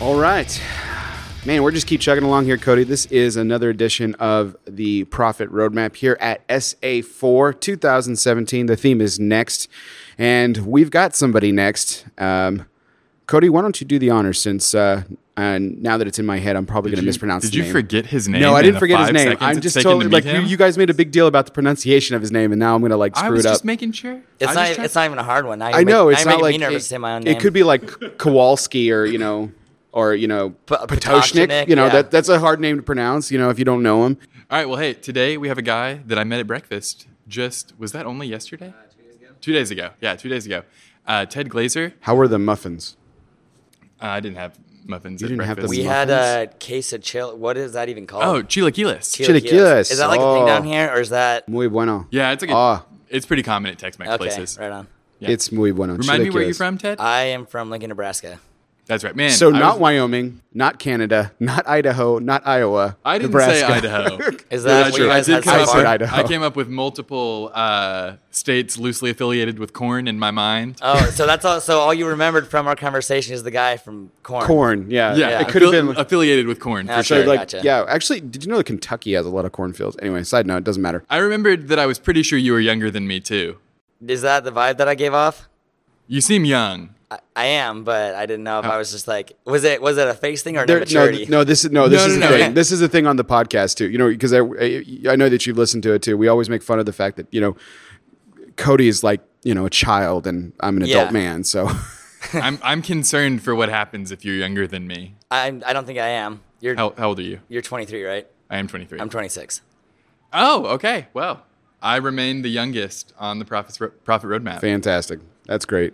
All right. Man, we're just keep chugging along here, Cody. This is another edition of the Profit Roadmap here at SA4 2017. The theme is next, and we've got somebody next. Um, Cody, why don't you do the honor since uh, uh, now that it's in my head, I'm probably going to you- mispronounce Did the you name. forget his name? No, I didn't forget his name. I'm just taken totally to like you, you guys made a big deal about the pronunciation of his name, and now I'm going to like screw it up. I was just making sure. It's not. just tried- It's not even a hard one. Now I know making, it's now not like me nervous it, to say my own name. it could be like Kowalski or you know, or you know, P- Potoshnik. Potoshnik, You know yeah. that that's a hard name to pronounce. You know, if you don't know him. All right. Well, hey, today we have a guy that I met at breakfast. Just was that only yesterday? two days ago. Yeah, two days ago. Uh, Ted Glaser. How were the muffins? Uh, I didn't have muffins You at didn't have breakfast. the we had a case of chill. What is that even called? oh, chilaquiles. Chilaquiles. Is that like a Oh. thing down here, or is that Muy bueno. yeah, it's like a, Ah. it's pretty common at Tex-Mex okay? places. Right on. Yeah. It's muy bueno. Remind me where you're from, Ted. I am from Lincoln, Nebraska. That's right, man. So I not was- Wyoming, not Canada, not Idaho, not Iowa. I didn't Nebraska. say Idaho. Is that that's true. I did had come up I said with, Idaho. I came up with multiple uh, states loosely affiliated with corn in my mind. Oh, so that's all. So all you remembered from our conversation is the guy from Corn. Corn. Yeah. yeah, It could have affili- been. affiliated with corn for Okay. So sure. like, Gotcha. yeah. Actually, did you know that Kentucky has a lot of cornfields? Anyway, side note, it doesn't matter. I remembered that I was pretty sure you were younger than me too. Is that the vibe that I gave off? You seem young. I, I am, but I didn't know if Oh. I was just like, was it was it a face thing or an There- no, immaturity? no, this is no, this No, is no, the no. thing. This is the thing on the podcast too. You know, because I, I I know that you've listened to it too. We always make fun of the fact that you know Cody is like you know a child and I'm an adult Yeah. man. So I'm I'm concerned for what happens if you're younger than me. I I don't think I am. You're How, how old are you? you're 23, right? I am 23. I'm 26. oh, okay. Well, I remain the youngest on the Profits Ro- Profit Roadmap. fantastic. That's great.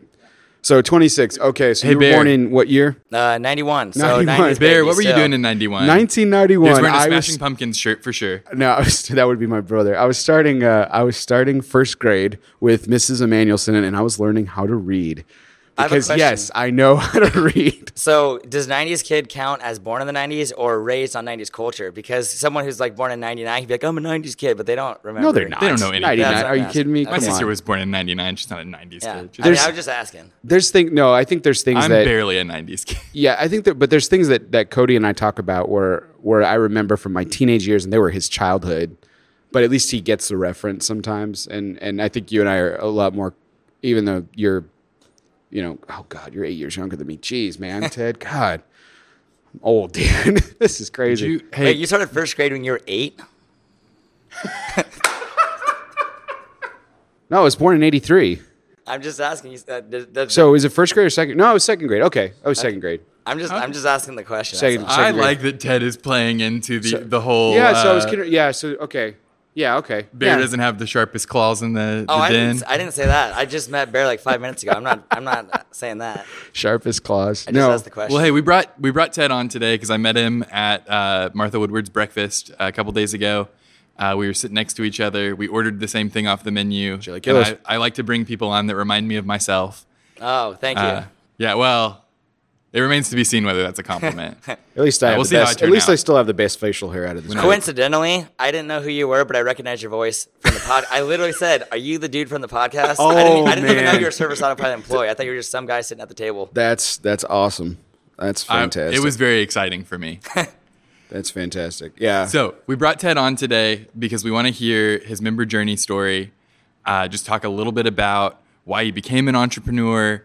So 26. Okay, so Hey, you were Bear. born in what year? Uh, 91. So 91. 90s Bear, what were you still. doing in '91? 1991. He was wearing a I Smashing was, Pumpkins shirt for sure. no, I was, that would be my brother. I was starting. Uh, I was starting first grade with Mrs. Emmanuelson, and I was learning how to read. I have a Because question. yes, I know how to read. So does 90s kid count as born in the 90s or raised on 90s culture? Because someone who's like born in 99, he'd be like, I'm a 90s kid, but they don't remember. No, they're not. They don't know anything. 99. Are you kidding me? My Come sister on. was born in '99. She's not a '90s Yeah. kid. I, mean, I was just asking. There's thing. No, I think there's things that. I'm that barely a '90s kid. Yeah, I think that, but there's things that, that Cody and I talk about where where I remember from my teenage years, and they were his childhood. But at least he gets the reference sometimes, and and I think you and I are a lot more, even though you're, you know, oh God, you're eight years younger than me. Jeez, man, Ted, God, I'm old, dude. this is crazy. You, hey, Wait, you started first grade when you were eight? no, I was born in '83. I'm just asking you. Uh, does- does- So is it first grade or second? No, I was second grade. Okay, I was second grade. I'm just I'm just asking the question. Second- that's all. I grade. like that Ted is playing into the So- the whole. Yeah, so I was uh, kidding. Yeah, so okay, yeah, okay. Bear yeah. doesn't have the sharpest claws in the, the Oh, I den. didn't, I didn't say that. I just met Bear like five minutes ago. I'm not I'm not saying that. sharpest claws. I just no, asked the question. Well, hey, we brought we brought Ted on today because I met him at uh, Martha Woodward's breakfast uh, a couple days ago. Uh, we were sitting next to each other. We ordered the same thing off the menu. And I, I like to bring people on that remind me of myself. oh, thank you. Uh, yeah, well, it remains to be seen whether that's a compliment. At least I have we'll the see how I best. At least out. I still have the best facial hair out of this. group. Coincidentally, I didn't know who you were, but I recognized your voice from the pod. I literally said, "Are you the dude from the podcast?" I Oh, didn't, I didn't even know you were a service autopilot employee. I thought you were just some guy sitting at the table. That's that's awesome. That's I- fantastic. it was very exciting for me. that's fantastic. Yeah. So we brought Ted on today because we want to hear his member journey story. Uh, just talk a little bit about why he became an entrepreneur,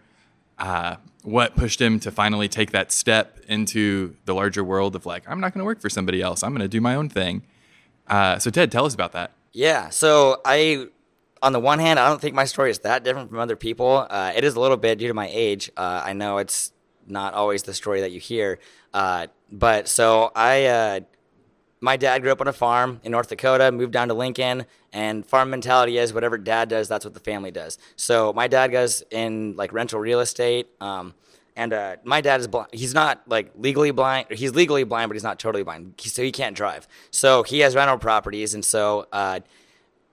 uh, what pushed him to finally take that step into the larger world of like, I'm not going to work for somebody else. I'm going to do my own thing. Uh, so Ted, tell us about that. Yeah. So I, on the one hand, I don't think my story is that different from other people. Uh, it is a little bit due to my age. Uh, I know it's not always the story that you hear. Uh, but so I, uh, my dad grew up on a farm in North Dakota, moved down to Lincoln, and farm mentality is whatever dad does, that's what the family does. So my dad goes in like rental real estate. Um, and uh, my dad is blind. He's not like legally blind. He's legally blind, but he's not totally blind. He- So he can't drive. So he has rental properties, and so uh,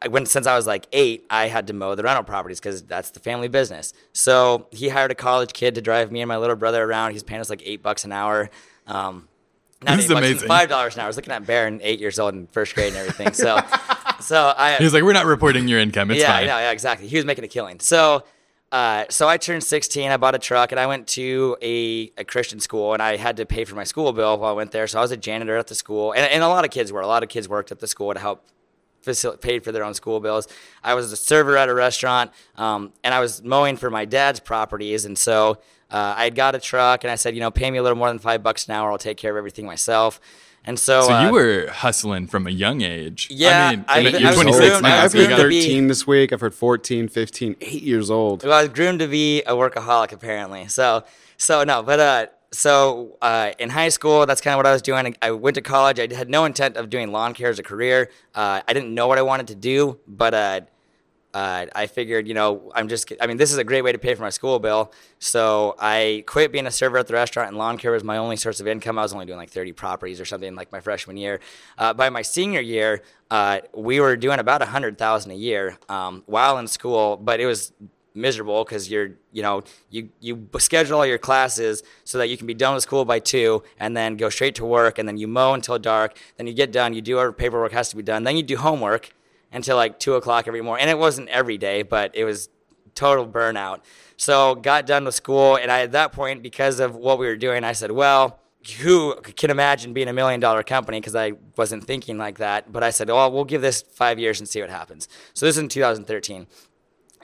when since I was like eight, I had to mow the rental properties because that's the family business. So he hired a college kid to drive me and my little brother around. He's paying us like eight bucks an hour. Um, not This is amazing. Five dollars an hour. I was looking at Baron, eight years old in first grade and everything. So, so I He was like, we're not reporting your income. It's yeah, fine. yeah, yeah, exactly. He was making a killing. So uh, so I turned 16. I bought a truck, and I went to a, a Christian school, and I had to pay for my school bill while I went there. So I was a janitor at the school, and, and a lot of kids were. A lot of kids worked at the school to help facil- paid for their own school bills. I was a server at a restaurant, um, and I was mowing for my dad's properties, and so uh, I had got a truck, and I said, you know, pay me a little more than five bucks an hour. I'll take care of everything myself. And so, So uh, you were hustling from a young age. Yeah, I mean, I- I I you're was 26 groomed- now. I I've so heard groomed got- to be- 13 this week. I've heard 14, 15, 8 years old. Well, I was groomed to be a workaholic apparently. So, so no, but uh, so uh, in high school, that's kind of what I was doing. I went to college. I had no intent of doing lawn care as a career. Uh, I didn't know what I wanted to do, but uh, uh, I figured, you know, I'm just, I mean, this is a great way to pay for my school bill. So I quit being a server at the restaurant, and lawn care was my only source of income. I was only doing like 30 properties or something like my freshman year. Uh, by my senior year, uh, we were doing about 100,000 a year um, while in school, but it was miserable because you're you know you you schedule all your classes so that you can be done with school by two and then go straight to work and then you mow until dark then you get done you do whatever paperwork has to be done then you do homework until like two o'clock every morning. And it wasn't every day but it was total burnout. So got done with school and i at that point because of what we were doing i said well who can imagine being a million dollar company? Because i wasn't thinking like that. But i said oh we'll give this five years and see what happens. So this is in 2013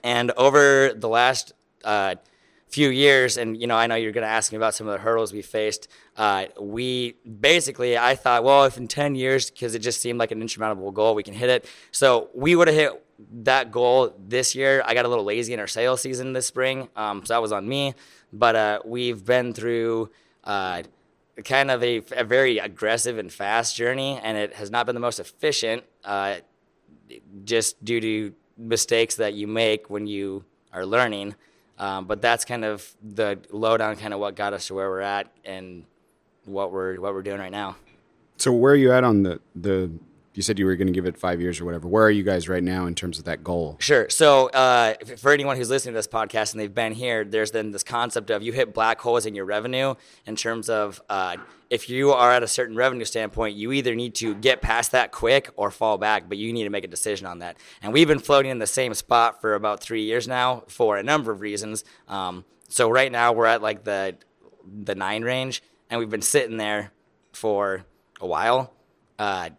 and over the last uh, few years, and you know, I know you're going to ask me about some of the hurdles we faced. Uh, we basically, I thought, well, if in 10 years, because it just seemed like an insurmountable goal, we can hit it. So we would have hit that goal this year. I got a little lazy in our sales season this spring, um, so that was on me. But uh, we've been through. Uh, kind of a, a very aggressive and fast journey, and it has not been the most efficient, uh, just due to mistakes that you make when you are learning. Um, but that's kind of the lowdown, kind of what got us to where we're at and what we're what we're doing right now. So where are you at on the the? You said you were going to give it five years or whatever. Where are you guys right now in terms of that goal? Sure. So, uh, for anyone who's listening to this podcast and they've been here, there's then this concept of you hit black holes in your revenue in terms of uh, if you are at a certain revenue standpoint, you either need to get past that quick or fall back, but you need to make a decision on that. And we've been floating in the same spot for about three years now for a number of reasons. Um, so right now we're at like the the nine range, and we've been sitting there for a while. Uh,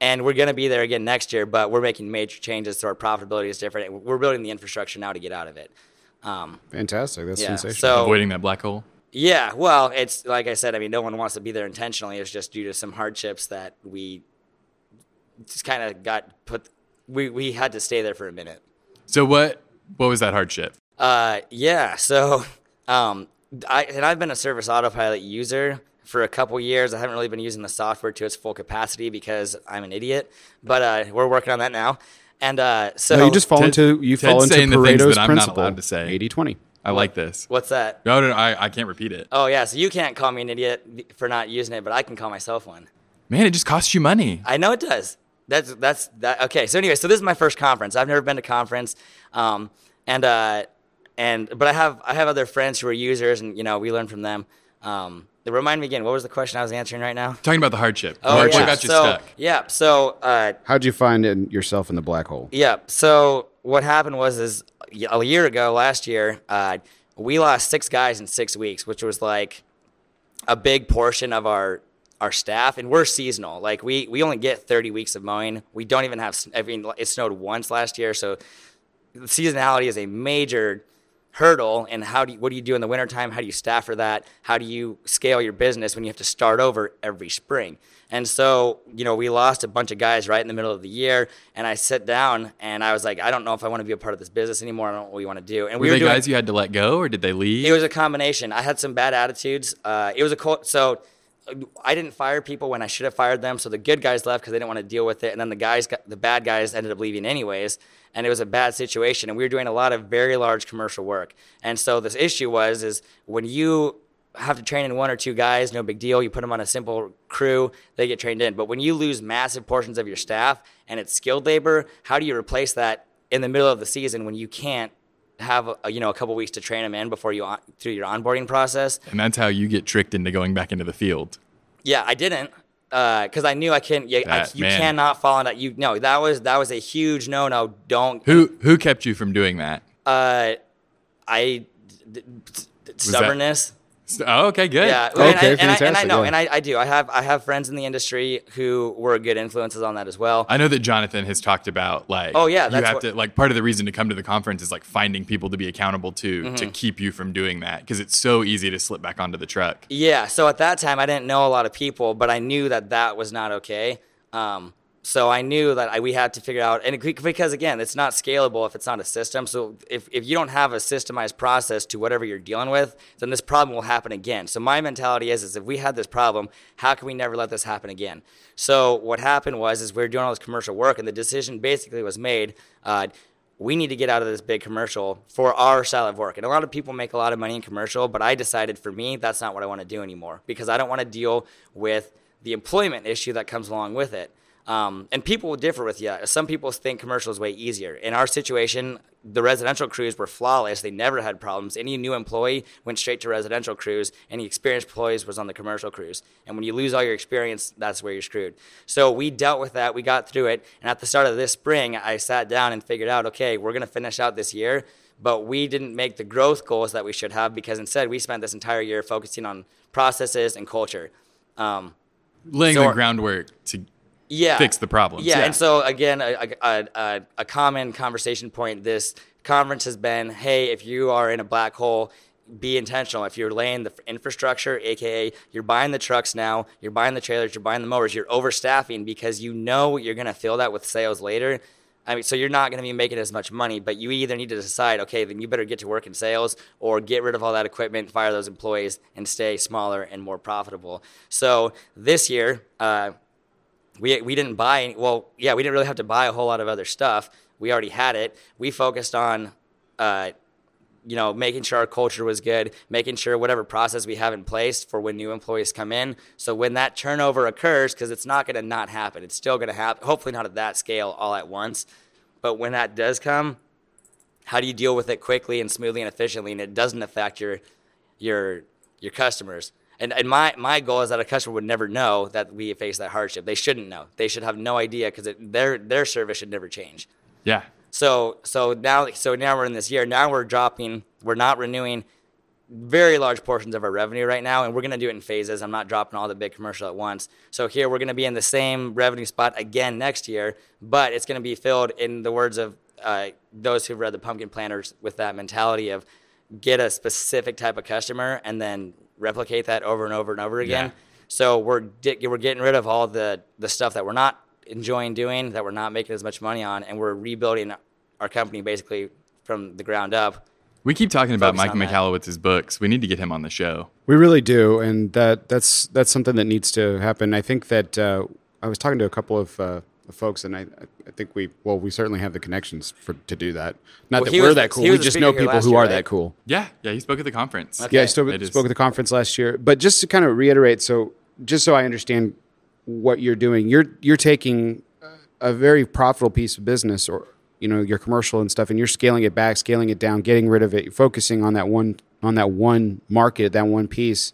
and we're going to be there again next year, but we're making major changes, so our profitability is different. We're building the infrastructure now to get out of it. Um, Fantastic. That's Yeah, sensational. so- avoiding that black hole. yeah, well, it's like I said. I mean, no one wants to be there intentionally. It's just due to some hardships that we just kind of got put. We we had to stay there for a minute. So what what was that hardship? Uh, yeah. So, um, I and I've been a Service Autopilot user for a couple years. I haven't really been using the software to its full capacity because I'm an idiot. But uh, we're working on that now. And uh, so no, you just fall Ted- into you Ted's fall into the things Pareto's that I'm not principle. allowed to say. 80-20. I like this. what's that? No, no, no I, I can't repeat it. Oh yeah. So you can't call me an idiot for not using it, but I can call myself one. Man, it just costs you money. I know it does. That's that's that. Okay. So anyway, so this is my first conference. I've never been to conference, um, and uh, and but I have I have other friends who are users, and you know we learn from them. Um, remind me again. What was the question I was answering right now? Talking about the hardship. Oh, what yeah. got you so, stuck? Yeah. So uh, How'd you find in yourself in the black hole? Yeah. So what happened was is a year ago, last year, uh, we lost six guys in six weeks, which was like a big portion of our our staff, and we're seasonal. Like we we only get 30 weeks of mowing. We don't even have. I mean, it snowed once last year, so seasonality is a major hurdle and how do you, what do you do in the wintertime how do you staff for that how do you scale your business when you have to start over every spring and so you know we lost a bunch of guys right in the middle of the year and i sat down and i was like i don't know if i want to be a part of this business anymore i don't know what we want to do and Were we were doing, guys you had to let go, or did they leave? it was a combination. I had some bad attitudes. Uh, it was a co- so I didn't fire people when I should have fired them. So the good guys left because they didn't want to deal with it, and then the guys, got, the bad guys, ended up leaving anyways. And it was a bad situation. And we were doing a lot of very large commercial work. And so this issue was is when you have to train in one or two guys, no big deal. You put them on a simple crew, they get trained in. But when you lose massive portions of your staff and it's skilled labor, how do you replace that in the middle of the season when you can't have a, you know a couple weeks to train them in before you on, through your onboarding process. and that's how you get tricked into going back into the field. Yeah, I didn't because I knew I couldn't. Yeah, I, That, you man. cannot fall into you. No, that was that was a huge no no. Don't. Who who kept you from doing that? Uh, I d- d- stubbornness. So- Oh, okay, good. Yeah, Cool. and, I, Okay, and, I, and I know, yeah. and I, I do. I have I have friends in the industry who were good influences on that as well. I know that Jonathan has talked about like Oh, yeah, you have what- to like part of the reason to come to the conference is like finding people to be accountable to Mm-hmm. to keep you from doing that because it's so easy to slip back onto the truck. Yeah. So at that time, I didn't know a lot of people, but I knew that that was not okay. Um, so I knew that I, we had to figure out, and it, because again, it's not scalable if it's not a system. So if, if you don't have a systemized process to whatever you're dealing with, then this problem will happen again. So my mentality is, is if we had this problem, how can we never let this happen again? So what happened was, is we were doing all this commercial work, and the decision basically was made. Uh, we need to get out of this big commercial for our style of work. And a lot of people make a lot of money in commercial, but I decided for me, that's not what I want to do anymore because I don't want to deal with the employment issue that comes along with it. Um, and people will differ with you. Some people think commercial is way easier. In our situation, the residential crews were flawless. They never had problems. Any new employee went straight to residential crews. Any experienced employees was on the commercial crews. And when you lose all your experience, that's where you're screwed. So we dealt with that. We got through it. And at the start of this spring, I sat down and figured out, okay, we're going to finish out this year. But we didn't make the growth goals that we should have because instead we spent this entire year focusing on processes and culture. Um, Laying So- the groundwork to yeah fix the problems. yeah, Yeah. and so again a, a, a, a common conversation point this conference has been hey if you are in a black hole be intentional if you're laying the infrastructure aka you're buying the trucks now you're buying the trailers you're buying the mowers you're overstaffing because you know you're going to fill that with sales later I mean, so you're not going to be making as much money, but you either need to decide, okay, then you better get to work in sales or get rid of all that equipment, fire those employees, and stay smaller and more profitable. So this year, uh, we we didn't buy any, well yeah we didn't really have to buy a whole lot of other stuff. We already had it. We focused on uh, you know making sure our culture was good making sure whatever process we have in place for when new employees come in. So when that turnover occurs because it's not going to not happen it's still going to happen hopefully not at that scale all at once. But when that does come how do you deal with it quickly and smoothly and efficiently? And it doesn't affect your your your customers and, and my, my goal is that a customer would never know that we face that hardship. They shouldn't know. They should have no idea because their their service should never change. yeah. So so now so now we're in this year. Now we're dropping. We're not renewing very large portions of our revenue right now, and we're going to do it in phases. I'm not dropping all the big commercial at once. So here we're going to be in the same revenue spot again next year, but it's going to be filled in the words of uh, those who've read the Pumpkin Planners with that mentality of get a specific type of customer and then replicate that over and over and over again. Yeah. So we're di- we're getting rid of all the the stuff that we're not enjoying doing, that we're not making as much money on, and we're rebuilding our company basically from the ground up. We keep talking about Mike on. Michalowicz's books. We need to get him on the show. We really do, and that that's that's something that needs to happen. I think that uh, I was talking to a couple of uh, folks, and I I think we well we certainly have the connections for to do that. Not Well, that we're was- that cool. We just know people who year, are right? that cool. Yeah, yeah. He spoke at the conference. Okay. Yeah, I spoke, spoke at the conference last year. But just to kind of reiterate, so just so I understand what you're doing, you're you're taking a very profitable piece of business, or you know your commercial and stuff, and you're scaling it back, scaling it down, getting rid of it, focusing on that one on that one market, that one piece.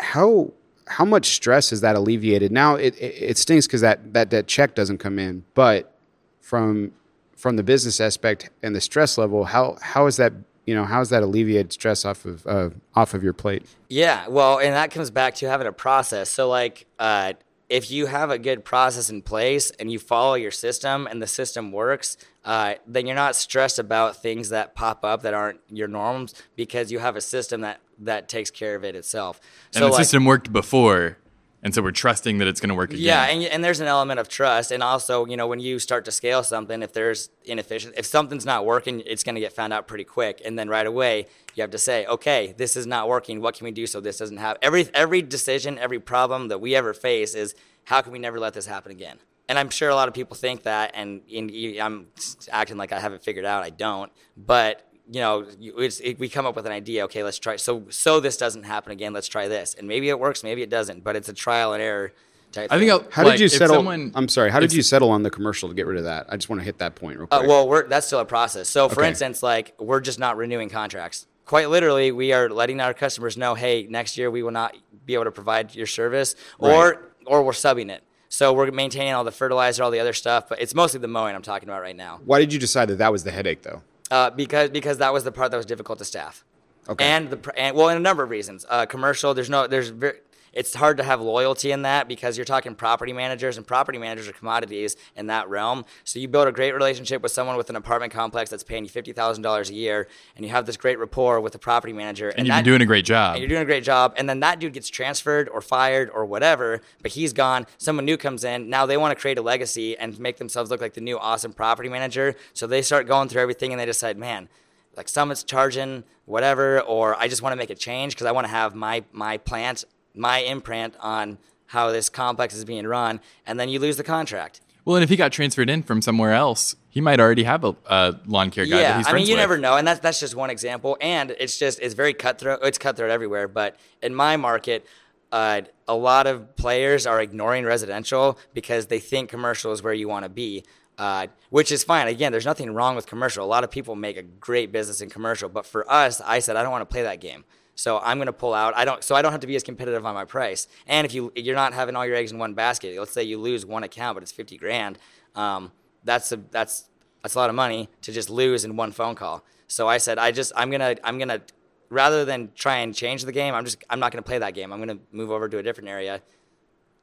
How how much stress is that alleviated? Now it it, it stings because that, that that check doesn't come in, but from from the business aspect and the stress level, how how is that you know how is that alleviated stress off of uh, off of your plate? Yeah, well, and that comes back to having a process. So, like, uh, if you have a good process in place and you follow your system and the system works, uh, then you're not stressed about things that pop up that aren't your norms because you have a system that that takes care of it itself. And so, the like, system worked before, and so we're trusting that it's going to work again. Yeah, and, and there's an element of trust, and also, you know, when you start to scale something, if there's inefficient, if something's not working, it's going to get found out pretty quick, and then right away you have to say, okay, this is not working. What can we do so this doesn't happen? Every every decision, every problem that we ever face is how can we never let this happen again? And I'm sure a lot of people think that, and, and I'm acting like I have it figured out. I don't, but you know, it's, it, we come up with an idea. Okay, let's try. So so this doesn't happen again. Let's try this, and maybe it works, maybe it doesn't. But it's a trial and error. Type I think. thing. I'll, How like, did you settle? Someone, I'm sorry. How did you settle on the commercial to get rid of that? I just want to hit that point real Uh, quick. well, we're, that's still a process. So, for Okay. instance, like we're just not renewing contracts. Quite literally, we are letting our customers know, hey, next year we will not be able to provide your service, or or we're subbing it. So we're maintaining all the fertilizer, all the other stuff, but it's mostly the mowing I'm talking about right now. Why did you decide that that was the headache though? Uh, because because that was the part that was difficult to staff. Okay. And the and well, in a number of reasons. Uh, commercial, there's no there's very, it's hard to have loyalty in that because you're talking property managers and property managers are commodities in that realm. So you build a great relationship with someone with an apartment complex that's paying you fifty thousand dollars a year, and you have this great rapport with the property manager. And, you've that, been doing a great job. and you're doing a great job. And then that dude gets transferred or fired or whatever, but he's gone. Someone new comes in. Now they want to create a legacy and make themselves look like the new awesome property manager. So they start going through everything and they decide, man, like Summit's charging whatever, or I just want to make a change because I want to have my my plant, my imprint on how this complex is being run. And then you lose the contract. well, and if he got transferred in from somewhere else, he might already have a, a lawn care guy that yeah, he's I mean, you with. never know, and that's that's just one example. And it's just it's very cutthroat. It's cutthroat everywhere, but in my market, uh, a lot of players are ignoring residential because they think commercial is where you want to be. Uh, which is fine. Again, there's nothing wrong with commercial. A lot of people make a great business in commercial, but for us, I said I don't want to play that game. So I'm going to pull out. I don't. So I don't have to be as competitive on my price. And if you you're not having all your eggs in one basket, let's say you lose one account, but it's 50 grand. Um, that's a that's that's a lot of money to just lose in one phone call. So I said I just I'm gonna I'm gonna rather than try and change the game, I'm just I'm not gonna play that game. I'm gonna move over to a different area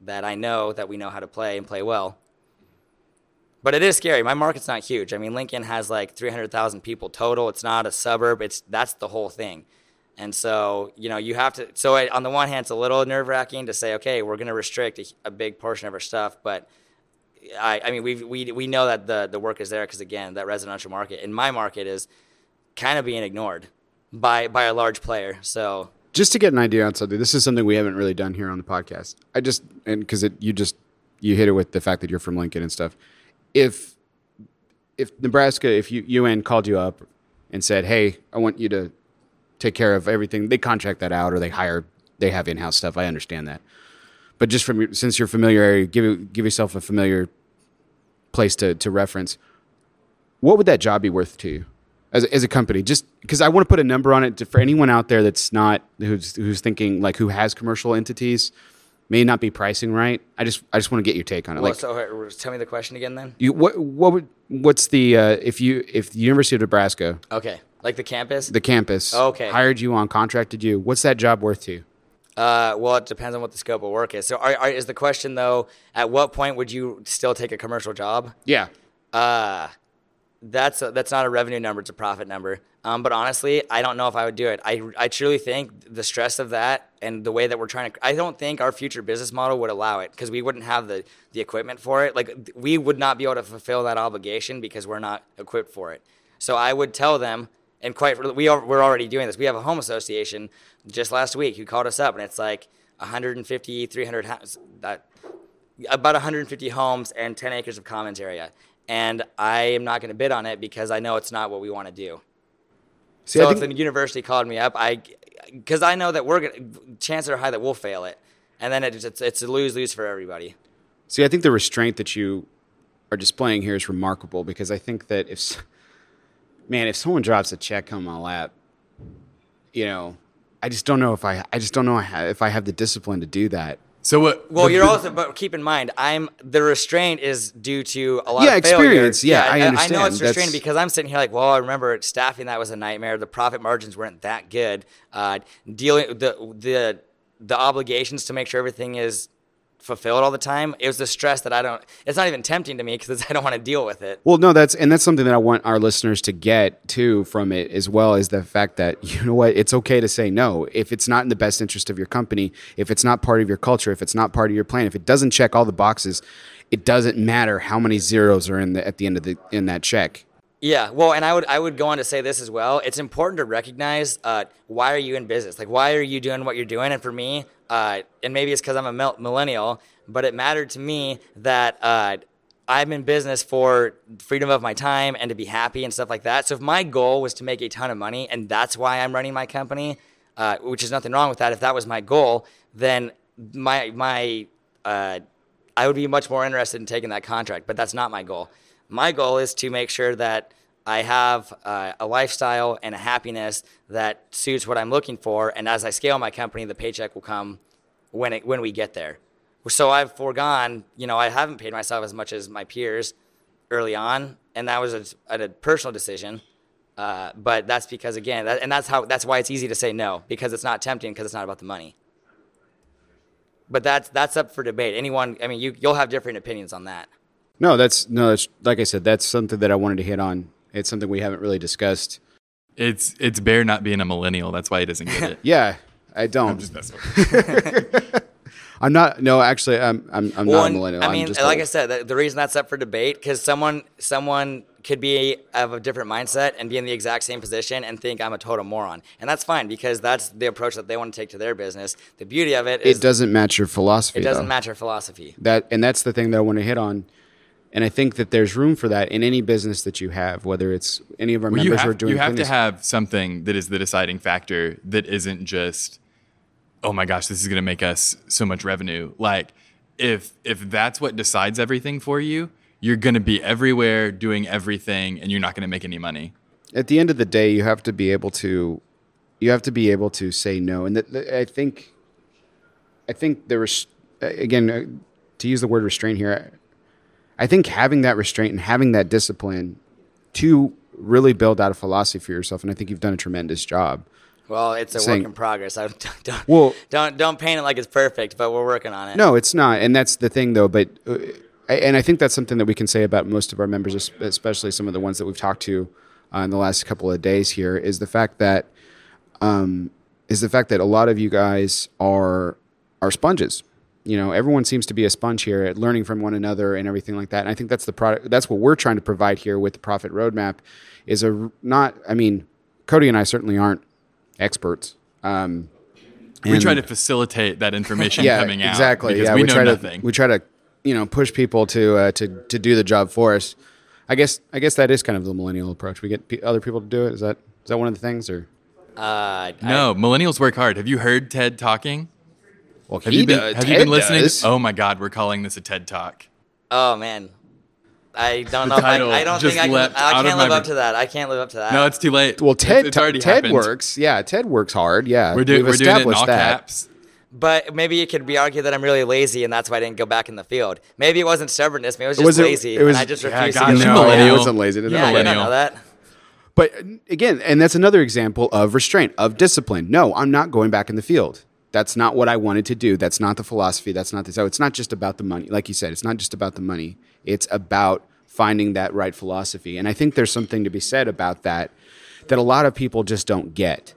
that I know that we know how to play and play well. But it is scary. My market's not huge. I mean, Lincoln has like 300,000 people total. It's not a suburb. It's that's the whole thing. And so, you know, you have to. So, on the one hand, it's a little nerve wracking to say, okay, we're going to restrict a, a big portion of our stuff. But I, I mean, we we we know that the the work is there because again, that residential market in my market is kind of being ignored by by a large player. So just to get an idea on something, this is something we haven't really done here on the podcast. I just and because you just you hit it with the fact that you're from Lincoln and stuff. If if Nebraska, if you UN called you up and said, "Hey, I want you to take care of everything," they contract that out or they hire, they have in-house stuff. I understand that, but just from your, since you're familiar, give give yourself a familiar place to to reference. What would that job be worth to you? as a, as a company just because i want to put a number on it to, for anyone out there that's not who's who's thinking like who has commercial entities may not be pricing right i just i just want to get your take on it well, like so uh, tell me the question again then. you what what would what's the uh, if you if the university of nebraska Okay, like the campus. the campus Okay. hired you on contracted you what's that job worth to you Uh, well, it depends on what the scope of work is. So, are, are, is the question though, at what point would you still take a commercial job? yeah Uh, that's a, that's not a revenue number; it's a profit number. Um, but honestly, I don't know if I would do it. I, I truly think the stress of that and the way that we're trying to, I don't think our future business model would allow it because we wouldn't have the the equipment for it. Like we would not be able to fulfill that obligation because we're not equipped for it. So I would tell them, and quite we are we're already doing this. We have a home association just last week who called us up, and it's like 150, 300 houses, that about 150 homes and 10 acres of commons area. And I am not going to bid on it because I know it's not what we want to do. See, so I if think, the university called me up, I because I know that we're gonna, chances are high that we'll fail it, and then it's it's, it's a lose lose for everybody. see, I think the restraint that you are displaying here is remarkable because I think that if, man, if someone drops a check on my lap, you know, I just don't know if I, I just don't know if I have the discipline to do that. So what? Well, the- you're also, but keep in mind, I'm the restraint is due to a lot Yeah, of failure. experience. Yeah, I understand. I know it's restrained That's- because I'm sitting here like, well, I remember staffing that was a nightmare. The profit margins weren't that good. Uh, dealing the the the obligations to make sure everything is fulfilled all the time. It was the stress that I don't. It's not even tempting to me because I don't want to deal with it. Well, no, that's and that's something that I want our listeners to get too from it as well is the fact that you know what, it's okay to say no if it's not in the best interest of your company, if it's not part of your culture, if it's not part of your plan, if it doesn't check all the boxes, it doesn't matter how many zeros are in the at the end of the in that check. Yeah, well, and I would I would go on to say this as well. It's important to recognize uh, why are you in business? Like, why are you doing what you're doing? And for me, uh, and maybe it's because I'm a mil- millennial, but it mattered to me that uh, I'm in business for freedom of my time and to be happy and stuff like that. So if my goal was to make a ton of money, and that's why I'm running my company, uh, which is nothing wrong with that. If that was my goal, then my my uh, I would be much more interested in taking that contract. But that's not my goal. My goal is to make sure that I have uh, a lifestyle and a happiness that suits what I'm looking for. And as I scale my company, the paycheck will come when it when we get there. So I've foregone, you know, I haven't paid myself as much as my peers early on, and that was a, a personal decision. Uh, but that's because again, that, and that's how that's why it's easy to say no because it's not tempting because it's not about the money. But that's that's up for debate. Anyone, I mean, you you'll have different opinions on that. No, that's no, that's like I said, that's something that I wanted to hit on. It's something we haven't really discussed. It's it's Bear not being a millennial. That's why he doesn't get it. Yeah, I don't. I'm just messing with. I'm not. No, actually, I'm. I'm, I'm not a millennial. I I'm mean, just like old. I said, the, the reason that's up for debate because someone someone could be of a different mindset and be in the exact same position and think I'm a total moron, and that's fine because that's the approach that they want to take to their business. The beauty of it is it doesn't match your philosophy. it doesn't though. match your philosophy. that and that's the thing that I want to hit on. And I think that there's room for that in any business that you have, whether it's any of our Well, members who are doing you have to have something that is the deciding factor that isn't just, oh my gosh, this is going to make us so much revenue. Like, if if that's what decides everything for you, you're going to be everywhere doing everything, and you're not going to make any money. At the end of the day, you have to be able to, you have to be able to say no. And that, that- I think, I think there was again uh, to use the word restraint here. I think having that restraint and having that discipline to really build out a philosophy for yourself, and I think you've done a tremendous job. Well, it's a Saying- work in progress. I don't don't, Well- don't don't paint it like it's perfect, but we're working on it. No, it's not, and that's the thing, though. But uh, I- and I think that's something that we can say about most of our members, especially some of the ones that we've talked to uh, in the last couple of days. Here is the fact that um, is the fact that a lot of you guys are are sponges. You know, everyone seems to be a sponge here at learning from one another and everything like that. And I think that's the product. That's what we're trying to provide here with the profit roadmap. Is a not. I mean, Cody and I certainly aren't experts. Um, we try to facilitate that information yeah, coming out. exactly. Because yeah, we, we, know try nothing. to we try to you know push people to uh, to to do the job for us. I guess I guess that is kind of the millennial approach. We get pe other people to do it. Is that is that one of the things or? Uh, no, millennials work hard. Have you heard Ted talking? Well, Have you been Have you been listening? To, oh my God, we're calling this a TED Talk. Oh man, I don't The know. I, I don't think I can. I can't my live up to that. I can't live up to that. No, it's too late. well, Ted it's, it's Ted happened. works. Yeah, Ted works hard. Yeah, We're, do, We've we're doing it in all that. caps. But maybe it could be argued that I'm really lazy, and that's why I didn't go back in the field. Maybe it wasn't stubbornness. Maybe it was just Was it- lazy, it was- and I just Yeah, refused gosh, to you're No, the millennial. it wasn't lazy. Yeah, I millennial. didn't know that. But again, and that's another example of restraint, of discipline. No, I'm not going back in the field. That's not what I wanted to do. That's not the philosophy. That's not the so it's not just about the money. Like you said, it's not just about the money. It's about finding that right philosophy. And I think there's something to be said about that that a lot of people just don't get.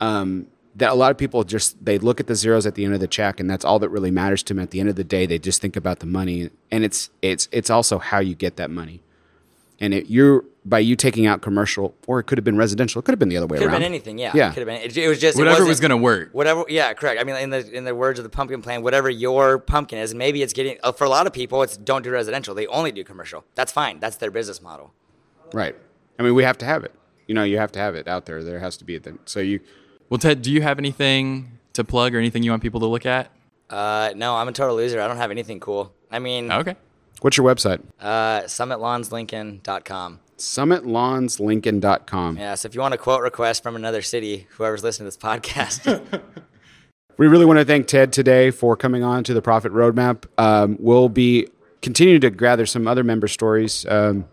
Um, that a lot of people just they look at the zeros at the end of the check and that's all that really matters to them at the end of the day they just think about the money and it's it's it's also how you get that money and it, you're by you taking out commercial, or it could have been residential. It could have been the other way around. Could have been anything. Yeah. Yeah. Could have been. It, it was just Whatever wasn't- was going to work. Whatever, yeah, correct. I mean, in the in the words of the pumpkin plan, whatever your pumpkin is, and maybe it's getting uh, for a lot of people, it's don't do residential. They only do commercial. That's fine. That's their business model. Right. I mean, we have to have it. You know, you have to have it out there. There has to be it. So you, Well, Ted, do you have anything to plug or anything you want people to look at? Uh, no, I'm a total loser. I don't have anything cool. I mean, Okay. What's your website? uh, summitlawnslincoln.com. SummitLawnsLincoln.com. Yeah, so if you want a quote request from another city, whoever's listening to this podcast, We really want to thank Ted today for coming on to the Profit Roadmap. Um, we'll be continuing to gather some other member stories. Um,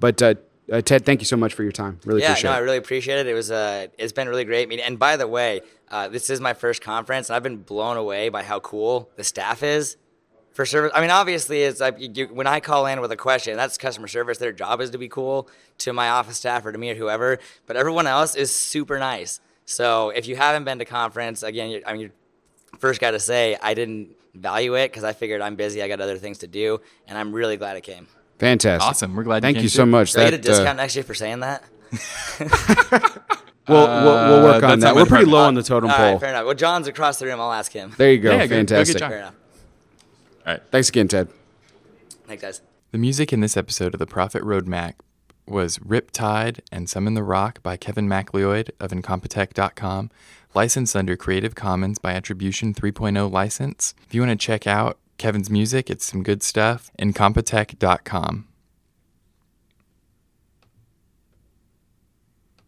but uh, uh, Ted, thank you so much for your time. Really appreciate it. yeah, appreciate no, it. I really appreciate it. It was uh, it's been really great. And by the way, uh, this is my first conference, and I've been blown away by how cool the staff is for service. I mean, obviously, it's like you, you- when I call in with a question, that's customer service. Their job is to be cool to my office staff or to me or whoever. But everyone else is super nice. So if you haven't been to conference, again, you're, I mean, you're first got to say I didn't value it because I figured I'm busy. I got other things to do, and I'm really glad I came. Fantastic. Awesome. We're glad you Thank came you so much. Do I get a That, uh, discount next year for saying that? we'll, we'll, we'll work Uh, on that. We're pretty department. low on the totem pole. right, fair enough. Well, John's across the room. I'll ask him. there you go. Yeah, good- go get Fantastic. John. Fair enough. All right. Thanks again, Ted. Thanks, guys. The music in this episode of the Profit Roadmap was Riptide and Summon the Rock by Kevin MacLeod of Incompetech.com, licensed under Creative Commons by Attribution 3.0 license. If you want to check out Kevin's music, it's some good stuff. Incompetech.com.